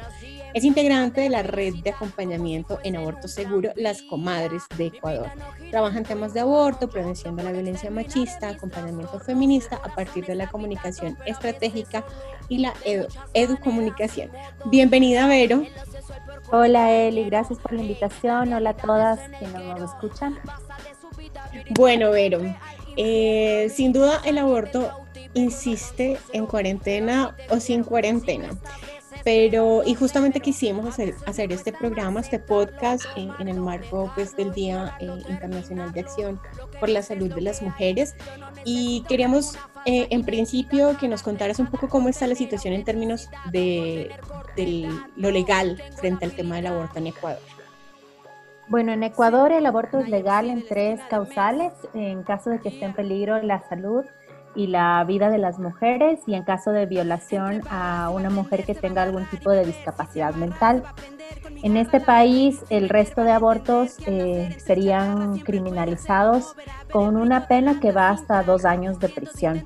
Es integrante de la red de acompañamiento en aborto seguro Las Comadres de Ecuador. Trabaja en temas de aborto, prevención de la violencia machista, acompañamiento feminista a partir de la comunicación estratégica y la edu educomunicación. Bienvenida, Vero. Hola Eli, gracias por la invitación. Hola a todas quienes nos escuchan. Bueno, Vero, eh, sin duda el aborto insiste en cuarentena o sin cuarentena. Pero, y justamente quisimos hacer, este programa, este podcast en, el marco pues, del Día eh, Internacional de Acción por la Salud de las Mujeres. Y queríamos, eh, en principio, que nos contaras un poco cómo está la situación en términos de lo legal frente al tema del aborto en Ecuador. Bueno, en Ecuador el aborto es legal en tres causales, en caso de que esté en peligro la salud y la vida de las mujeres y en caso de violación a una mujer que tenga algún tipo de discapacidad mental. En este país el resto de abortos eh, serían criminalizados con una pena que va hasta dos años de prisión.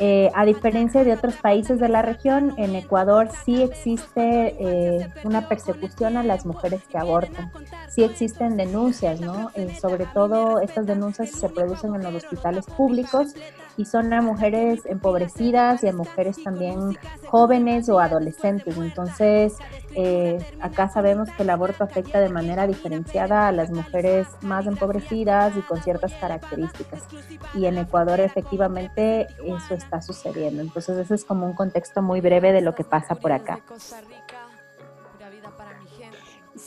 Eh, a diferencia de otros países de la región, en Ecuador sí existe eh, una persecución a las mujeres que abortan. Sí existen denuncias, ¿no? Eh, sobre todo estas denuncias se producen en los hospitales públicos y son a mujeres empobrecidas y a mujeres también jóvenes o adolescentes. Entonces, eh, acá sabemos que el aborto afecta de manera diferenciada a las mujeres más empobrecidas y con ciertas características. Y en Ecuador efectivamente eso está sucediendo. Entonces, ese es como un contexto muy breve de lo que pasa por acá.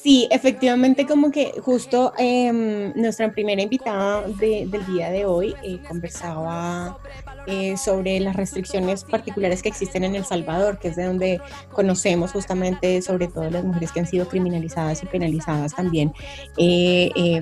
Sí, efectivamente, como que justo eh, nuestra primera invitada de, del día de hoy eh, conversaba eh, sobre las restricciones particulares que existen en El Salvador, que es de donde conocemos justamente sobre todo las mujeres que han sido criminalizadas y penalizadas también,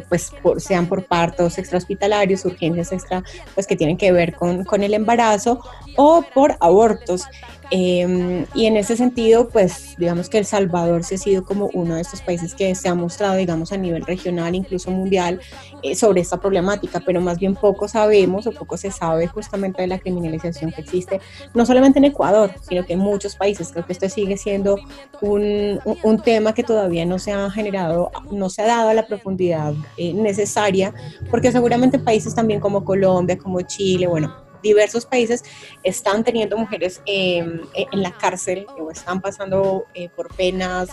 pues por, sean por partos extrahospitalarios, urgencias extra, pues que tienen que ver con, con el embarazo o por abortos. Eh, y en ese sentido, pues digamos que El Salvador sí ha sido como uno de estos países que se ha mostrado, digamos, a nivel regional, incluso mundial, eh, sobre esta problemática, pero más bien poco sabemos o poco se sabe justamente de la criminalización que existe, no solamente en Ecuador, sino que en muchos países. Creo que esto sigue siendo un, un, tema que todavía no se ha generado, no se ha dado a la profundidad eh, necesaria, porque seguramente países también como Colombia, como Chile, bueno, diversos países están teniendo mujeres em, e, en la cárcel o están pasando eh, por penas,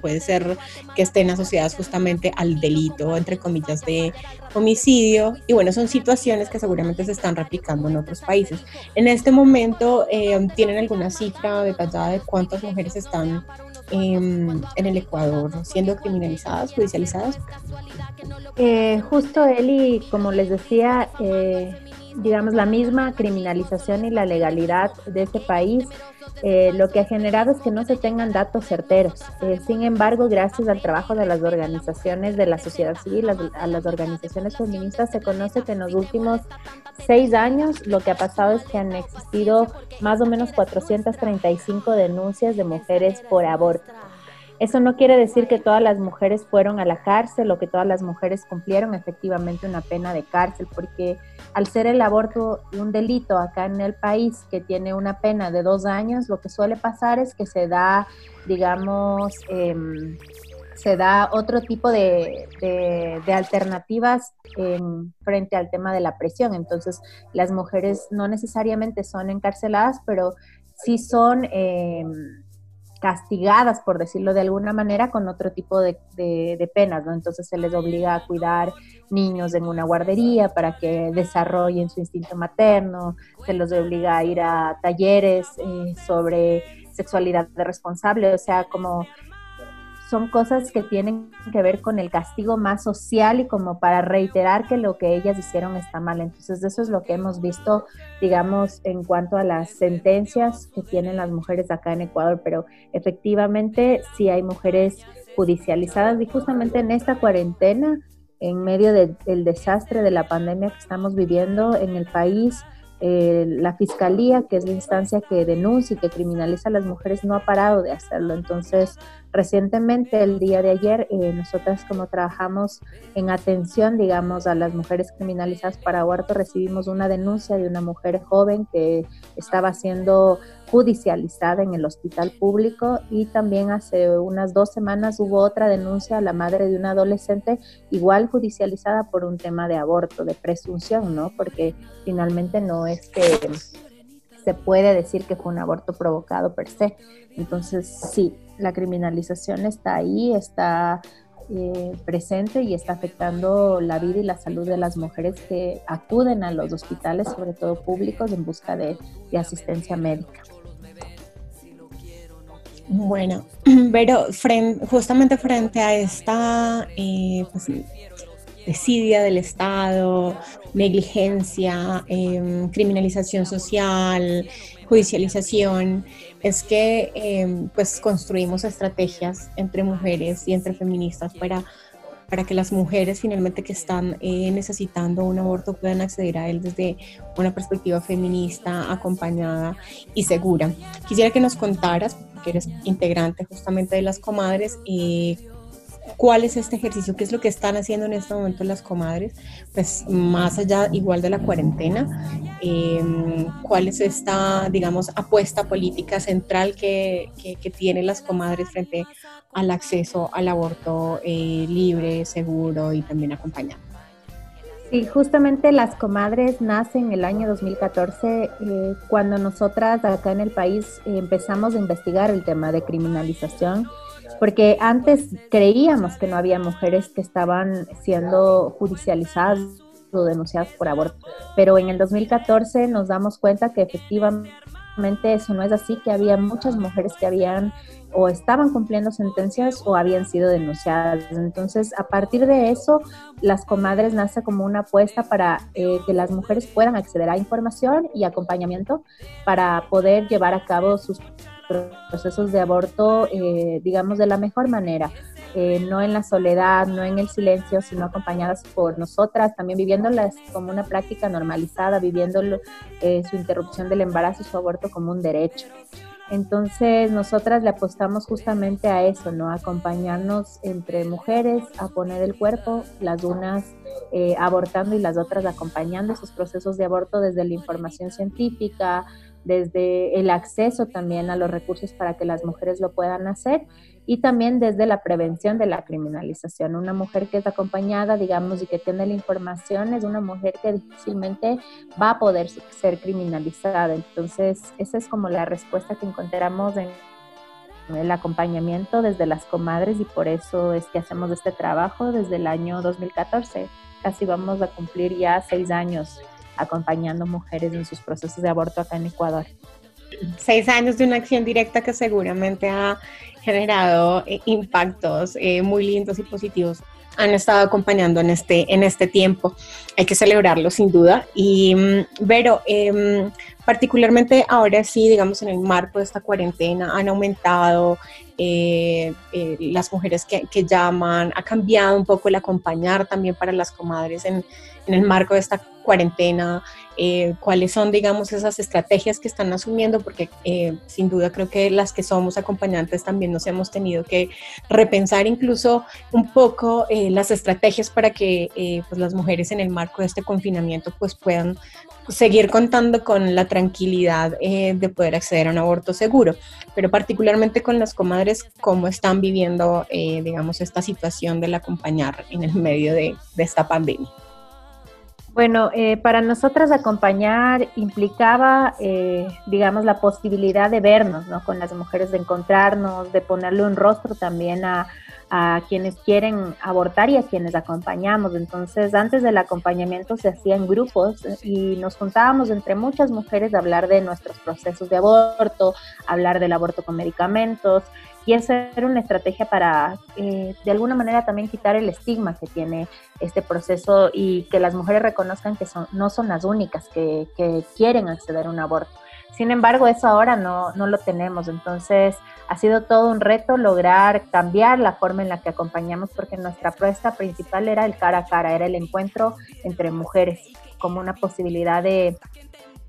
puede ser que estén asociadas justamente al delito, entre comillas, de homicidio. Y bueno, son situaciones que seguramente se están replicando en otros países. En este momento, ¿tienen alguna cifra detallada de cuántas mujeres están em, en el Ecuador siendo criminalizadas, judicializadas? Eh, justo Eli, como les decía, eh, digamos, la misma criminalización y la legalidad de este país, eh, lo que ha generado es que no se tengan datos certeros. Eh, sin embargo, gracias al trabajo de las organizaciones de la sociedad civil, a, las organizaciones feministas, se conoce que en los últimos seis años lo que ha pasado es que han existido más o menos 435 denuncias de mujeres por aborto. Eso no quiere decir que todas las mujeres fueron a la cárcel o que todas las mujeres cumplieron efectivamente una pena de cárcel, porque al ser el aborto un delito acá en el país que tiene una pena de dos años, lo que suele pasar es que se da, digamos, em, se da otro tipo de, alternativas en, frente al tema de la presión. Entonces, las mujeres no necesariamente son encarceladas, pero sí son... Eh, castigadas, por decirlo de alguna manera, con otro tipo de, penas, ¿no? Entonces se les obliga a cuidar niños en una guardería para que desarrollen su instinto materno, se los obliga a ir a talleres eh, sobre sexualidad responsable, o sea, como son cosas que tienen que ver con el castigo más social y como para reiterar que lo que ellas hicieron está mal. Entonces, eso es lo que hemos visto, digamos, en cuanto a las sentencias que tienen las mujeres acá en Ecuador, pero efectivamente sí hay mujeres judicializadas y justamente en esta cuarentena, en medio del desastre de la pandemia que estamos viviendo en el país, eh, la fiscalía, que es la instancia que denuncia y que criminaliza a las mujeres, no ha parado de hacerlo. Entonces, recientemente, el día de ayer, eh, nosotras como trabajamos en atención, digamos, a las mujeres criminalizadas para aborto, recibimos una denuncia de una mujer joven que estaba siendo judicializada en el hospital público y también hace unas dos semanas hubo otra denuncia a la madre de una adolescente igual judicializada por un tema de aborto, de presunción, ¿no? Porque finalmente no es que se puede decir que fue un aborto provocado per se. Entonces, sí, la criminalización está ahí, está eh, presente y está afectando la vida y la salud de las mujeres que acuden a los hospitales, sobre todo públicos, en busca de asistencia médica. Bueno, pero justamente frente a esta eh, pues, desidia del Estado, negligencia, em, criminalización social, judicialización, es que em, pues construimos estrategias entre mujeres y entre feministas para para que las mujeres finalmente que están eh, necesitando un aborto puedan acceder a él desde una perspectiva feminista, acompañada y segura. Quisiera que nos contaras, que eres integrante justamente de las comadres, eh, cuál es este ejercicio, qué es lo que están haciendo en este momento las comadres, pues más allá igual de la cuarentena, em, cuál es esta, digamos, apuesta política central que, que, tienen las comadres frente al acceso al aborto eh, libre, seguro y también acompañado. Sí, justamente las comadres nacen en el año 2014 eh, cuando nosotras acá en el país empezamos a investigar el tema de criminalización porque antes creíamos que no había mujeres que estaban siendo judicializadas o denunciadas por aborto, pero en el 2014 nos damos cuenta que efectivamente eso no es así, que había muchas mujeres que habían o estaban cumpliendo sentencias o habían sido denunciadas. Entonces, a partir de eso, las comadres nace como una apuesta para eh, que las mujeres puedan acceder a información y acompañamiento para poder llevar a cabo sus procesos de aborto, eh, digamos, de la mejor manera, eh, no en la soledad, no en el silencio, sino acompañadas por nosotras, también viviéndolas como una práctica normalizada, viviendo eh, su interrupción del embarazo, su aborto como un derecho. Entonces, nosotras le apostamos justamente a eso, ¿no? acompañarnos entre mujeres, a poner el cuerpo, las unas eh, abortando y las otras acompañando esos procesos de aborto desde la información científica, desde el acceso también a los recursos para que las mujeres lo puedan hacer y también desde la prevención de la criminalización. Una mujer que es acompañada, digamos, y que tiene la información es una mujer que difícilmente va a poder ser criminalizada. Entonces, esa es como la respuesta que encontramos en el acompañamiento desde las comadres y por eso es que hacemos este trabajo desde el año 2014. Casi vamos a cumplir ya seis años acompañando mujeres en sus procesos de aborto acá en Ecuador. Seis años de una acción directa que seguramente ha generado eh, impactos eh, muy lindos y positivos han estado acompañando en este, en este tiempo. Hay que celebrarlo sin duda. Y, pero mm, em, particularmente ahora sí, digamos, en el marco de esta cuarentena, han aumentado eh, las mujeres que, llaman, ha cambiado un poco el acompañar también para las comadres en, en el marco de esta cuarentena, eh, cuáles son, digamos, esas estrategias que están asumiendo, porque eh, sin duda creo que las que somos acompañantes también nos hemos tenido que repensar incluso un poco eh, las estrategias para que pues las mujeres en el marco de este confinamiento pues puedan seguir contando con la tranquilidad de poder acceder a un aborto seguro, pero particularmente con las comadres, cómo están viviendo, digamos, esta situación del acompañar en el medio de esta pandemia. Bueno, eh, para nosotras acompañar implicaba, eh, digamos, la posibilidad de vernos, ¿no? Con las mujeres, de encontrarnos, de ponerle un rostro también a, a quienes quieren abortar y a quienes acompañamos. Entonces, antes del acompañamiento se hacían grupos y nos juntábamos entre muchas mujeres a hablar de nuestros procesos de aborto, hablar del aborto con medicamentos y hacer una estrategia para, eh, de alguna manera, también quitar el estigma que tiene este proceso y que las mujeres reconozcan que son, no son las únicas que, que quieren acceder a un aborto. Sin embargo, eso ahora no, no lo tenemos. Entonces, ha sido todo un reto lograr cambiar la forma en la que acompañamos, porque nuestra apuesta principal era el cara a cara, era el encuentro entre mujeres como una posibilidad de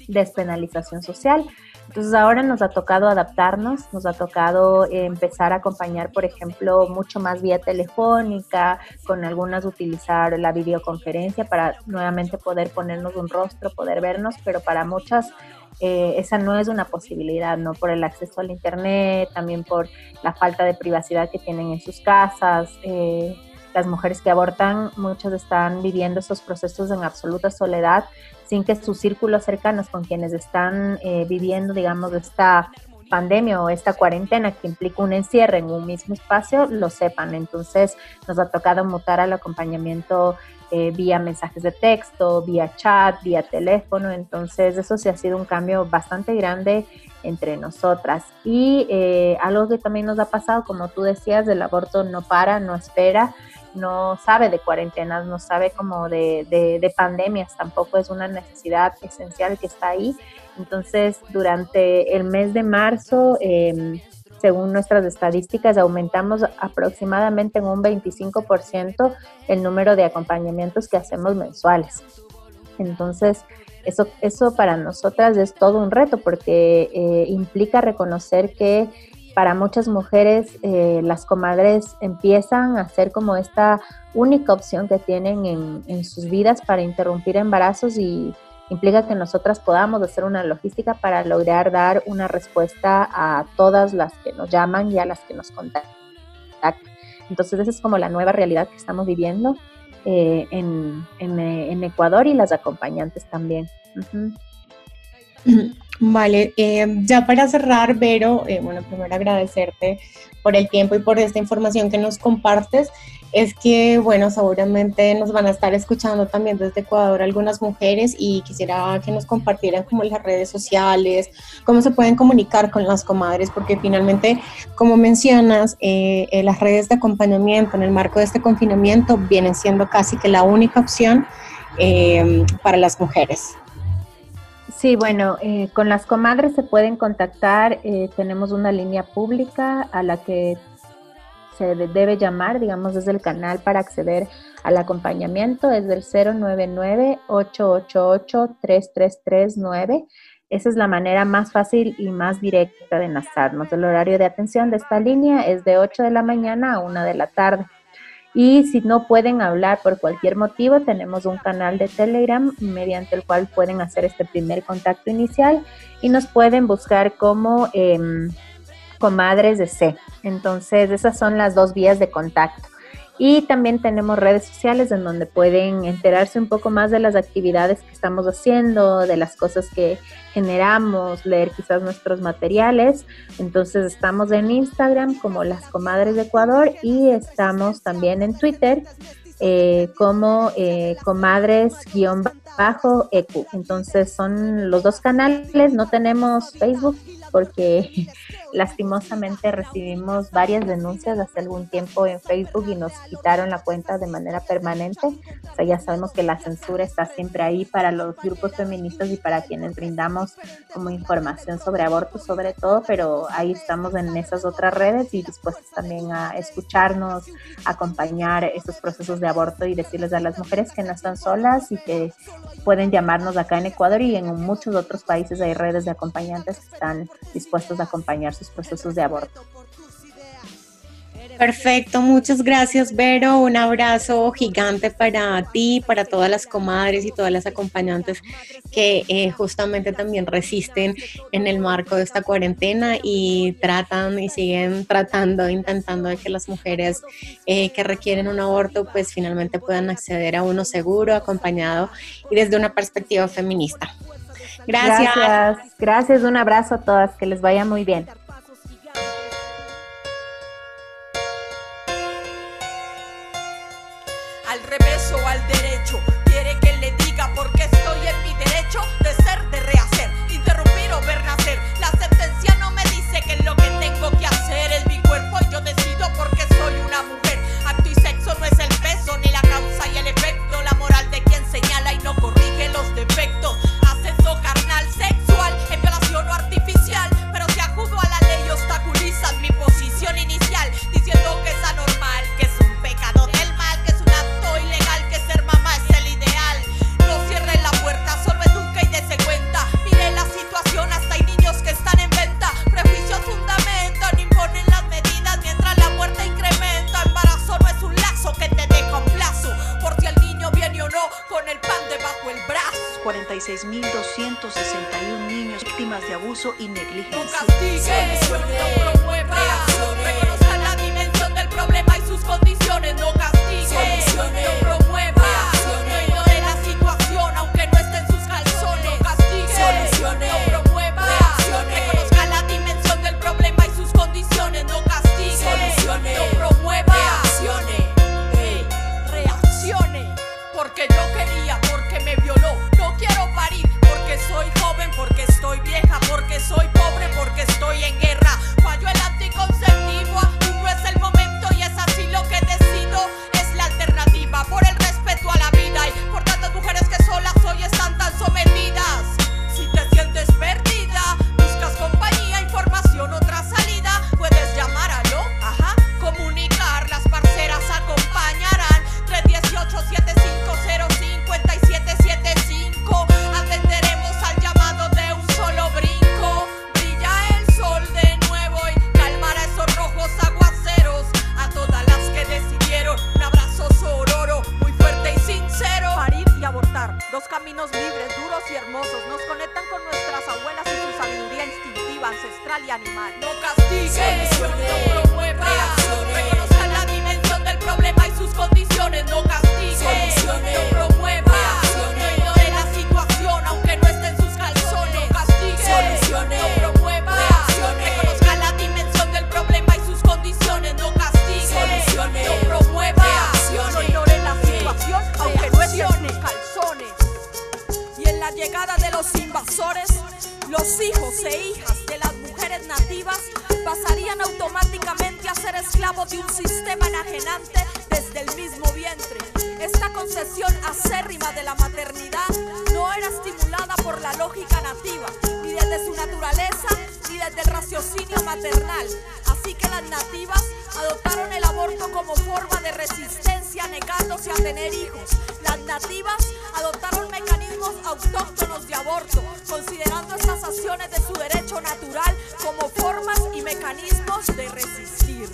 despenalización social. Entonces ahora nos ha tocado adaptarnos, nos ha tocado empezar a acompañar, por ejemplo, mucho más vía telefónica, con algunas utilizar la videoconferencia para nuevamente poder ponernos un rostro, poder vernos, pero para muchas eh, esa no es una posibilidad, ¿no? Por el acceso al Internet, también por la falta de privacidad que tienen en sus casas. Eh, las mujeres que abortan, muchas están viviendo esos procesos en absoluta soledad, sin que sus círculos cercanos con quienes están eh, viviendo, digamos, esta pandemia o esta cuarentena que implica un encierre en un mismo espacio, lo sepan. Entonces nos ha tocado mutar al acompañamiento eh, vía mensajes de texto, vía chat, vía teléfono. Entonces eso sí ha sido un cambio bastante grande entre nosotras. Y eh, algo que también nos ha pasado, como tú decías, el aborto no para, no espera, no sabe de cuarentenas, no sabe como de, de pandemias, tampoco es una necesidad esencial que está ahí. Entonces, durante el mes de marzo, eh, según nuestras estadísticas, aumentamos aproximadamente en un 25% el número de acompañamientos que hacemos mensuales. Entonces, eso, eso para nosotras es todo un reto porque eh, implica reconocer que para muchas mujeres eh, las comadres empiezan a ser como esta única opción que tienen en, en sus vidas para interrumpir embarazos y implica que nosotras podamos hacer una logística para lograr dar una respuesta a todas las que nos llaman y a las que nos contactan. Entonces esa es como la nueva realidad que estamos viviendo eh, en, en, Ecuador y las acompañantes también. Vale, eh, ya para cerrar, Vero, eh, bueno, primero agradecerte por el tiempo y por esta información que nos compartes es que, bueno, seguramente nos van a estar escuchando también desde Ecuador algunas mujeres y quisiera que nos compartieran como las redes sociales, cómo se pueden comunicar con las comadres, porque finalmente, como mencionas, eh, eh, las redes de acompañamiento en el marco de este confinamiento vienen siendo casi que la única opción eh, para las mujeres. Sí, bueno, con las comadres se pueden contactar, tenemos una línea pública a la que se debe llamar, digamos, desde el canal para acceder al acompañamiento, es del 099-888-3339. Esa es la manera más fácil y más directa de enlazarnos. El horario de atención de esta línea es de 8 de la mañana a 1 de la tarde. Y si no pueden hablar por cualquier motivo, tenemos un canal de Telegram mediante el cual pueden hacer este primer contacto inicial y nos pueden buscar como em, comadres de C. Entonces, esas son las dos vías de contacto. Y también tenemos redes sociales en donde pueden enterarse un poco más de las actividades que estamos haciendo, de las cosas que generamos, leer quizás nuestros materiales. Entonces estamos en Instagram como Las Comadres de Ecuador y estamos también en Twitter eh, como eh, comadres-ecu. Entonces son los dos canales, no tenemos Facebook porque lastimosamente recibimos varias denuncias hace algún tiempo en Facebook y nos quitaron la cuenta de manera permanente. O sea, ya sabemos que la censura está siempre ahí para los grupos feministas y para quienes brindamos como información sobre aborto sobre todo, pero ahí estamos en esas otras redes y dispuestos también a escucharnos, acompañar estos procesos de aborto y decirles a las mujeres que no están solas y que pueden llamarnos acá en Ecuador y en muchos otros países hay redes de acompañantes que están dispuestos a acompañar sus procesos de aborto. Perfecto, muchas gracias Vero, un abrazo gigante para ti, para todas las comadres y todas las acompañantes que eh, justamente también resisten en el marco de esta cuarentena y tratan y siguen tratando, intentando de que las mujeres eh, que requieren un aborto pues finalmente puedan acceder a uno seguro, acompañado y desde una perspectiva feminista. Gracias. Gracias, gracias un abrazo a todas, que les vaya muy bien. Negándose a tener hijos. Las nativas adoptaron mecanismos autóctonos de aborto, considerando estas acciones de su derecho natural como formas y mecanismos de resistir.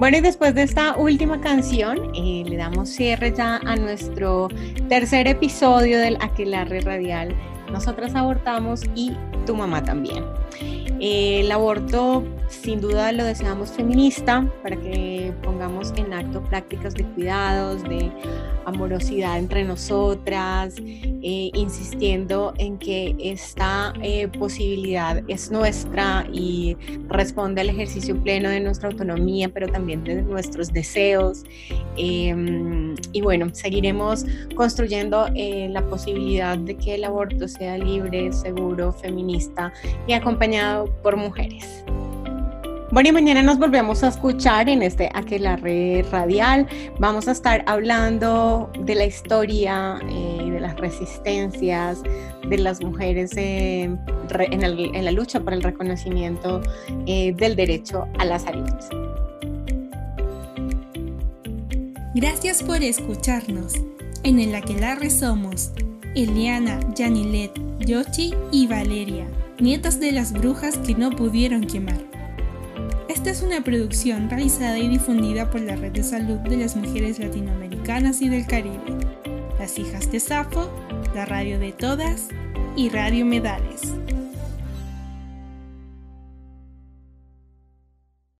Bueno, y después de esta última canción, eh, le damos cierre ya a nuestro tercer episodio del Aquelarre Radial. Nosotras abortamos y tu mamá también. Eh, el aborto sin duda lo deseamos feminista para que pongamos en acto prácticas de cuidados, de amorosidad entre nosotras, eh, insistiendo en que esta eh, posibilidad es nuestra y responde al ejercicio pleno de nuestra autonomía, pero también de nuestros deseos. Em, y bueno, seguiremos construyendo la posibilidad de que el aborto sea libre, seguro, feminista y acompañado por mujeres. Bueno, y mañana nos volvemos a escuchar en este Aquelarre Radial. Vamos a estar hablando de la historia y eh, de las resistencias de las mujeres en, la lucha por el reconocimiento eh, del derecho a la salud. Gracias por escucharnos. En el Aquelarre somos Eliana, Yanilet, Yochi y Valeria, nietas de las brujas que no pudieron quemar. Esta es una producción realizada y difundida por la Red de Salud de las Mujeres Latinoamericanas y del Caribe, las hijas de Safo, la Radio de Todas y Radio Medales.